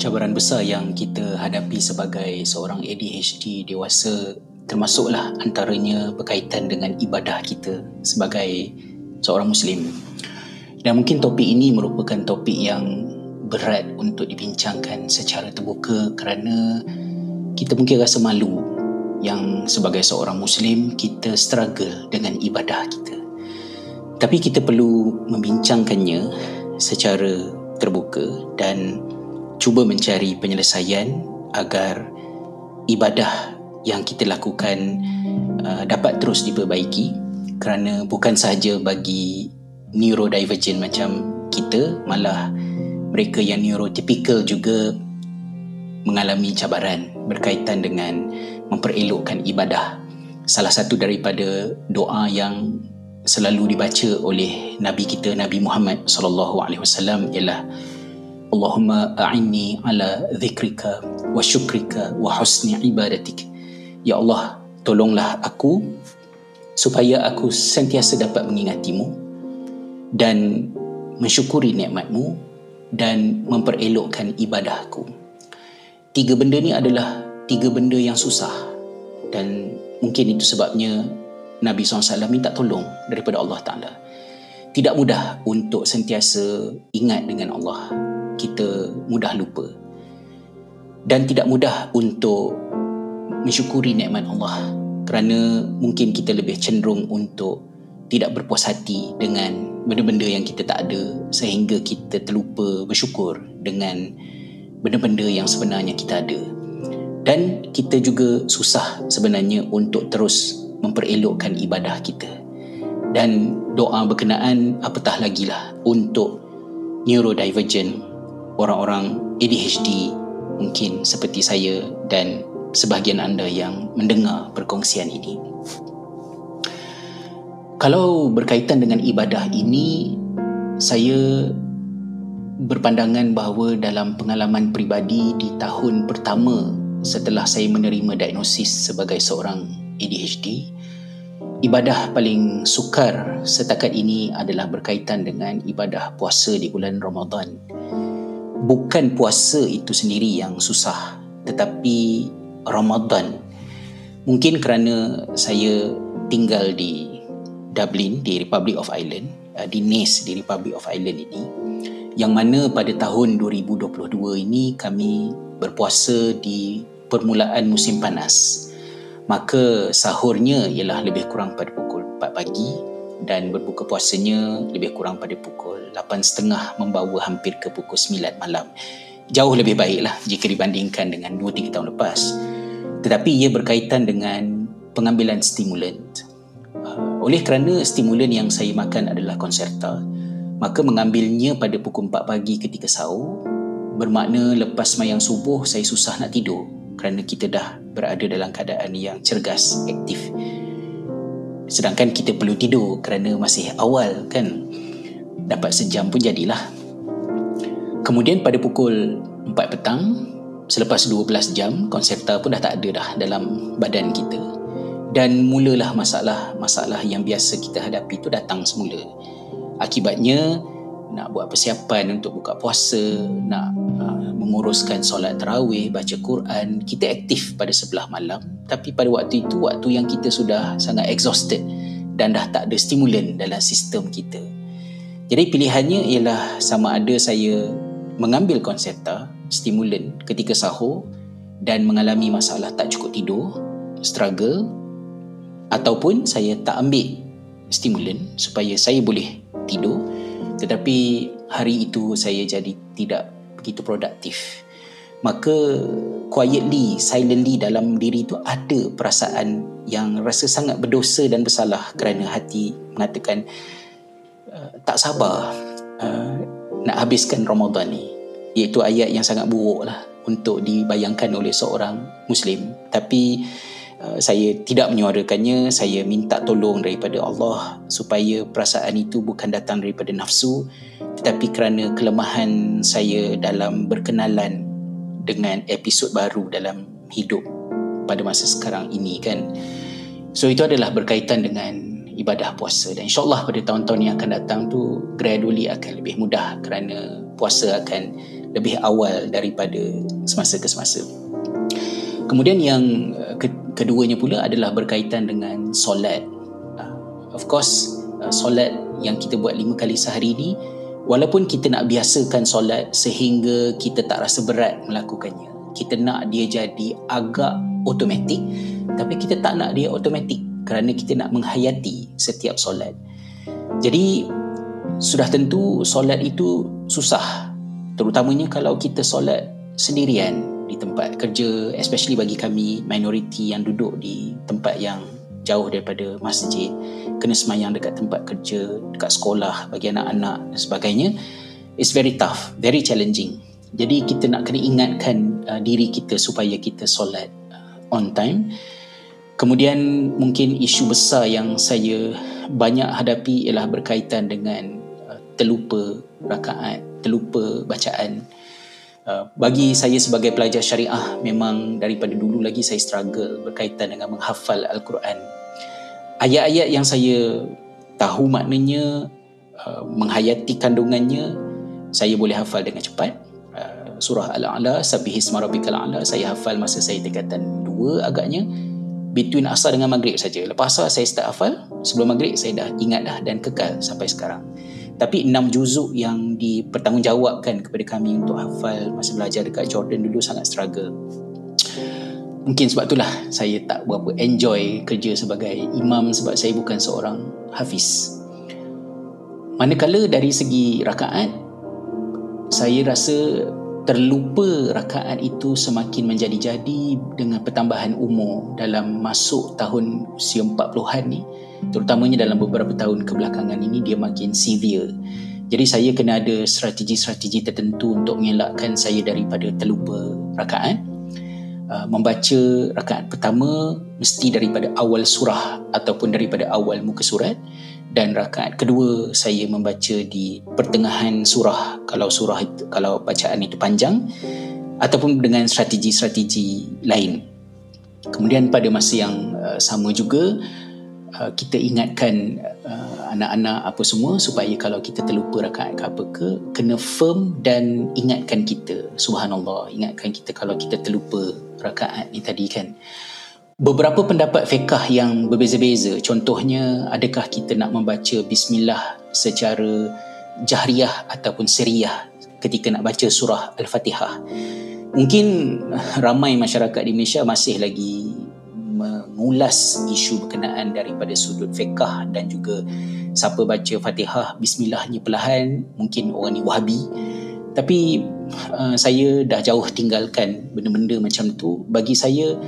cabaran besar yang kita hadapi sebagai seorang ADHD dewasa termasuklah antaranya berkaitan dengan ibadah kita sebagai seorang Muslim. Dan mungkin topik ini merupakan topik yang berat untuk dibincangkan secara terbuka kerana kita mungkin rasa malu yang sebagai seorang Muslim kita struggle dengan ibadah kita. Tapi kita perlu membincangkannya secara terbuka dan cuba mencari penyelesaian agar ibadah yang kita lakukan uh, dapat terus diperbaiki kerana bukan sahaja bagi neurodivergent macam kita malah mereka yang neurotypical juga mengalami cabaran berkaitan dengan memperelokkan ibadah. Salah satu daripada doa yang selalu dibaca oleh nabi kita Nabi Muhammad sallallahu alaihi wasallam ialah Ala dhikrika wa syukrika wa husni ibadatik Ya Allah tolonglah aku supaya aku sentiasa dapat mengingatimu dan mensyukuri nikmatmu dan memperelokkan ibadahku tiga benda ni adalah tiga benda yang susah dan mungkin itu sebabnya Nabi SAW minta tolong daripada Allah Ta'ala. Tidak mudah untuk sentiasa ingat dengan Allah. Kita mudah lupa. Dan tidak mudah untuk mensyukuri nikmat Allah. Kerana mungkin kita lebih cenderung untuk tidak berpuas hati dengan benda-benda yang kita tak ada sehingga kita terlupa bersyukur dengan benda-benda yang sebenarnya kita ada. Dan kita juga susah sebenarnya untuk terus memperelokkan ibadah kita dan doa berkenaan apatah lagi lah untuk neurodivergent orang-orang ADHD mungkin seperti saya dan sebahagian anda yang mendengar perkongsian ini. Kalau berkaitan dengan ibadah ini saya berpandangan bahawa dalam pengalaman peribadi di tahun pertama setelah saya menerima diagnosis sebagai seorang ADHD ibadah paling sukar setakat ini adalah berkaitan dengan ibadah puasa di bulan Ramadan bukan puasa itu sendiri yang susah tetapi Ramadan. Mungkin kerana saya tinggal di Dublin di Republic of Ireland uh, di Nice di Republic of Ireland ini yang mana pada tahun 2022 ini kami berpuasa di permulaan musim panas. Maka sahurnya ialah lebih kurang pada pukul 4 pagi dan berbuka puasanya lebih kurang pada pukul 8.30 membawa hampir ke pukul 9 malam. Jauh lebih baiklah jika dibandingkan dengan 2-3 tahun lepas. Tetapi ia berkaitan dengan pengambilan stimulan. Uh, oleh kerana stimulan yang saya makan adalah konserta, maka mengambilnya pada pukul 4 pagi ketika sahur bermakna lepas mayang subuh saya susah nak tidur kerana kita dah berada dalam keadaan yang cergas, aktif. Sedangkan kita perlu tidur kerana masih awal kan. Dapat sejam pun jadilah. Kemudian pada pukul 4 petang, selepas 12 jam, konserta pun dah tak ada dah dalam badan kita. Dan mulalah masalah-masalah yang biasa kita hadapi itu datang semula. Akibatnya, nak buat persiapan untuk buka puasa, nak uh, menguruskan solat tarawih, baca Quran, kita aktif pada sebelah malam. Tapi pada waktu itu, waktu yang kita sudah sangat exhausted dan dah tak ada stimulan dalam sistem kita. Jadi pilihannya ialah sama ada saya mengambil konsepta stimulan ketika sahur dan mengalami masalah tak cukup tidur, struggle ataupun saya tak ambil stimulan supaya saya boleh tidur tetapi hari itu saya jadi tidak begitu produktif. Maka quietly silently dalam diri itu ada perasaan yang rasa sangat berdosa dan bersalah kerana hati mengatakan uh, tak sabar uh, nak habiskan Ramadan ni. Iaitu ayat yang sangat buruk lah untuk dibayangkan oleh seorang Muslim. Tapi saya tidak menyuarakannya saya minta tolong daripada Allah supaya perasaan itu bukan datang daripada nafsu tetapi kerana kelemahan saya dalam berkenalan dengan episod baru dalam hidup pada masa sekarang ini kan so itu adalah berkaitan dengan ibadah puasa dan insyaallah pada tahun-tahun yang akan datang tu gradually akan lebih mudah kerana puasa akan lebih awal daripada semasa ke semasa. Kemudian yang uh, ke- keduanya pula adalah berkaitan dengan solat. Uh, of course, uh, solat yang kita buat lima kali sehari ini, walaupun kita nak biasakan solat sehingga kita tak rasa berat melakukannya, kita nak dia jadi agak automatik, tapi kita tak nak dia automatik kerana kita nak menghayati setiap solat. Jadi, sudah tentu solat itu susah. Terutamanya kalau kita solat sendirian di tempat kerja especially bagi kami minoriti yang duduk di tempat yang jauh daripada masjid kena semayang dekat tempat kerja dekat sekolah bagi anak-anak dan sebagainya it's very tough very challenging. Jadi kita nak kena ingatkan uh, diri kita supaya kita solat uh, on time. Kemudian mungkin isu besar yang saya banyak hadapi ialah berkaitan dengan uh, terlupa rakaat terlupa bacaan Uh, bagi saya sebagai pelajar syariah memang daripada dulu lagi saya struggle berkaitan dengan menghafal al-Quran. Ayat-ayat yang saya tahu maknanya uh, menghayati kandungannya saya boleh hafal dengan cepat. Uh, surah Al-A'la, Sabbihisma Rabbikal A'la saya hafal masa saya tingkatan 2 agaknya between asar dengan maghrib saja. Lepas asar saya start hafal, sebelum maghrib saya dah ingat dah dan kekal sampai sekarang. Tapi enam juzuk yang dipertanggungjawabkan kepada kami untuk hafal masa belajar dekat Jordan dulu sangat struggle. Mungkin sebab itulah saya tak berapa enjoy kerja sebagai imam sebab saya bukan seorang hafiz. Manakala dari segi rakaat, saya rasa terlupa rakaat itu semakin menjadi-jadi dengan pertambahan umur dalam masuk tahun usia 40-an ni terutamanya dalam beberapa tahun kebelakangan ini dia makin severe. Jadi saya kena ada strategi-strategi tertentu untuk mengelakkan saya daripada terlupa rakaat. Uh, membaca rakaat pertama mesti daripada awal surah ataupun daripada awal muka surat dan rakaat kedua saya membaca di pertengahan surah kalau surah itu, kalau bacaan itu panjang ataupun dengan strategi-strategi lain. Kemudian pada masa yang uh, sama juga Uh, kita ingatkan anak-anak apa semua supaya kalau kita terlupa rakaat ke apa ke kena firm dan ingatkan kita. Subhanallah ingatkan kita kalau kita terlupa rakaat ni tadi kan. Beberapa pendapat fiqah yang berbeza-beza. Contohnya adakah kita nak membaca bismillah secara jahriyah ataupun seriyah ketika nak baca surah al-fatihah? Mungkin ramai masyarakat di Malaysia masih lagi mengulas isu berkenaan daripada sudut fiqah dan juga siapa baca Fatihah bismillahnya perlahan mungkin orang ni wahabi. Tapi uh, saya dah jauh tinggalkan benda-benda macam tu. Bagi saya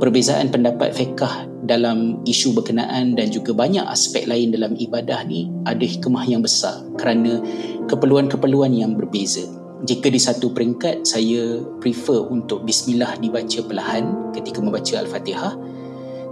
perbezaan pendapat fiqah dalam isu berkenaan dan juga banyak aspek lain dalam ibadah ni ada hikmah yang besar kerana keperluan-keperluan yang berbeza. Jika di satu peringkat saya prefer untuk bismillah dibaca perlahan ketika membaca al-Fatihah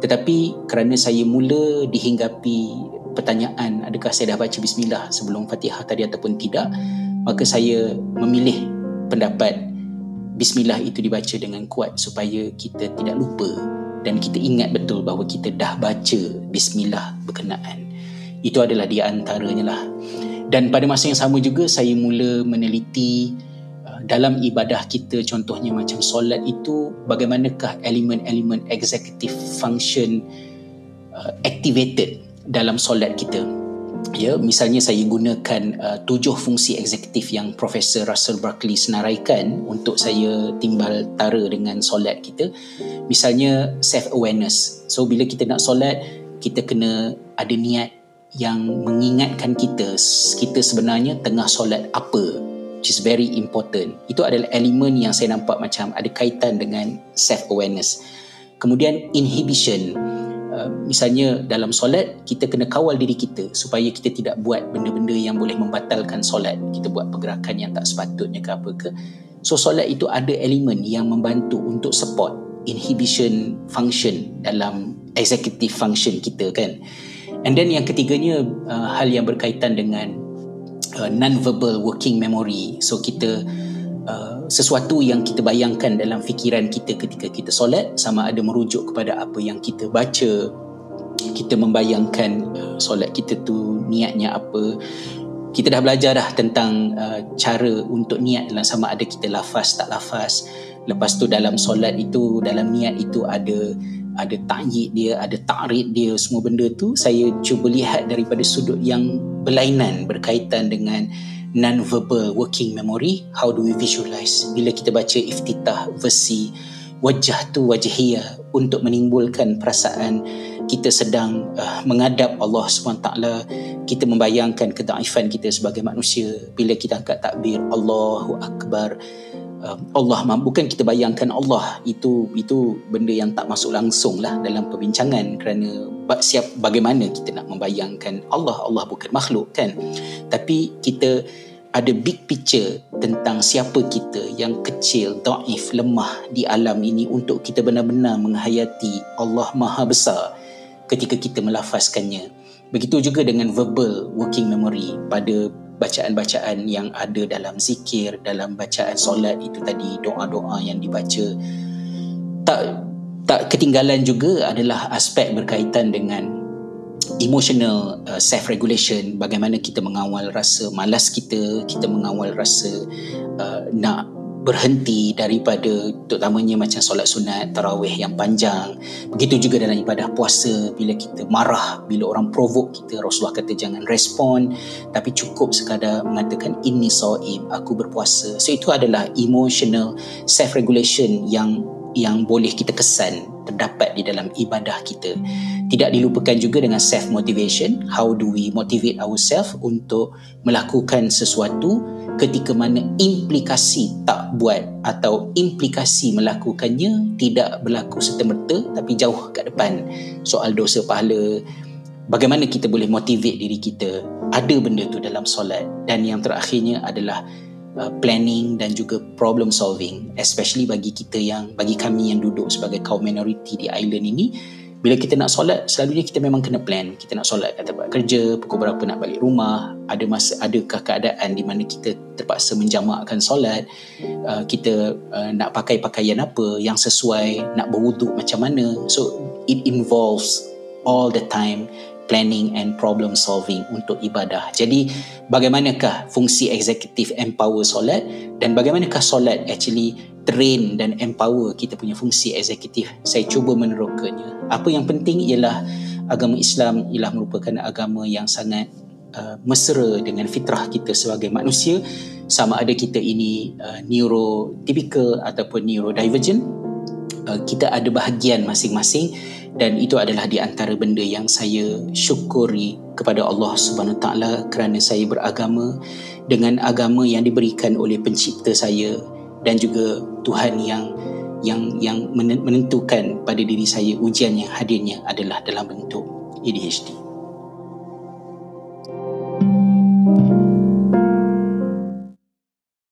tetapi kerana saya mula dihinggapi pertanyaan adakah saya dah baca bismillah sebelum Fatihah tadi ataupun tidak, maka saya memilih pendapat bismillah itu dibaca dengan kuat supaya kita tidak lupa dan kita ingat betul bahawa kita dah baca bismillah berkenaan. Itu adalah di antaranya lah. Dan pada masa yang sama juga saya mula meneliti dalam ibadah kita contohnya macam solat itu bagaimanakah elemen-elemen executive function uh, activated dalam solat kita? Ya misalnya saya gunakan uh, tujuh fungsi eksekutif yang Profesor Russell Berkeley senaraikan untuk saya timbal tara dengan solat kita. Misalnya self awareness so bila kita nak solat kita kena ada niat yang mengingatkan kita kita sebenarnya tengah solat apa which is very important. Itu adalah elemen yang saya nampak macam ada kaitan dengan self awareness. Kemudian inhibition. Uh, misalnya dalam solat kita kena kawal diri kita supaya kita tidak buat benda-benda yang boleh membatalkan solat. Kita buat pergerakan yang tak sepatutnya ke apa ke. So solat itu ada elemen yang membantu untuk support inhibition function dalam executive function kita kan. And then yang ketiganya uh, hal yang berkaitan dengan uh, non-verbal working memory. So kita uh, sesuatu yang kita bayangkan dalam fikiran kita ketika kita solat sama ada merujuk kepada apa yang kita baca, kita membayangkan uh, solat kita tu niatnya apa. kita dah belajar dah tentang uh, cara untuk niat dalam sama ada kita lafaz tak lafaz lepas tu dalam solat itu dalam niat itu ada ada ta'yid dia ada ta'rid dia semua benda tu saya cuba lihat daripada sudut yang berlainan berkaitan dengan non-verbal working memory. How do we visualize? Bila kita baca iftitah versi wajah tu wajhiyah untuk menimbulkan perasaan kita sedang uh, menghadap Allah SWT kita membayangkan kedaifan kita sebagai manusia. Bila kita angkat takbir Allahu Akbar Allah bukan kita bayangkan Allah itu itu benda yang tak masuk langsung lah dalam perbincangan kerana siap bagaimana kita nak membayangkan Allah Allah bukan makhluk kan tapi kita ada big picture tentang siapa kita yang kecil, daif, lemah di alam ini untuk kita benar-benar menghayati Allah Maha Besar ketika kita melafazkannya. Begitu juga dengan verbal working memory pada bacaan-bacaan yang ada dalam zikir, dalam bacaan solat itu tadi, doa-doa yang dibaca. Tak tak ketinggalan juga adalah aspek berkaitan dengan emotional uh, self regulation bagaimana kita mengawal rasa malas kita kita mengawal rasa uh, nak berhenti daripada terutamanya macam solat sunat tarawih yang panjang. Begitu juga dalam ibadah puasa bila kita marah bila orang provoke kita Rasulullah kata jangan respon. Tapi cukup sekadar mengatakan ini saim aku berpuasa. So itu adalah emotional self regulation yang yang boleh kita kesan terdapat di dalam ibadah kita. Tidak dilupakan juga dengan self motivation how do we motivate ourselves untuk melakukan sesuatu ketika mana implikasi tak buat atau implikasi melakukannya tidak berlaku serta-merta tapi jauh kat depan. Soal dosa pahala bagaimana kita boleh motivate diri kita ada benda tu dalam solat. Dan yang terakhirnya adalah uh, planning dan juga problem solving especially bagi kita yang bagi kami yang duduk sebagai kaum minoriti di island ini bila kita nak solat selalunya kita memang kena plan. Kita nak solat kat tempat kerja pukul berapa nak balik rumah ada masa adakah keadaan di mana kita terpaksa menjamakkan solat uh, kita uh, nak pakai pakaian apa yang sesuai nak berwuduk macam mana. So it involves all the time planning and problem solving untuk ibadah. Jadi bagaimanakah fungsi eksekutif empower solat dan bagaimanakah solat actually train dan empower kita punya fungsi eksekutif? Saya cuba menerokannya. Apa yang penting ialah agama Islam ialah merupakan agama yang sangat uh, mesra dengan fitrah kita sebagai manusia. Sama ada kita ini uh, neurotypical ataupun neurodivergent uh, kita ada bahagian masing-masing dan itu adalah di antara benda yang saya syukuri kepada Allah Subhanahu taala kerana saya beragama dengan agama yang diberikan oleh pencipta saya dan juga Tuhan yang yang yang menentukan pada diri saya ujian yang hadirnya adalah dalam bentuk ADHD.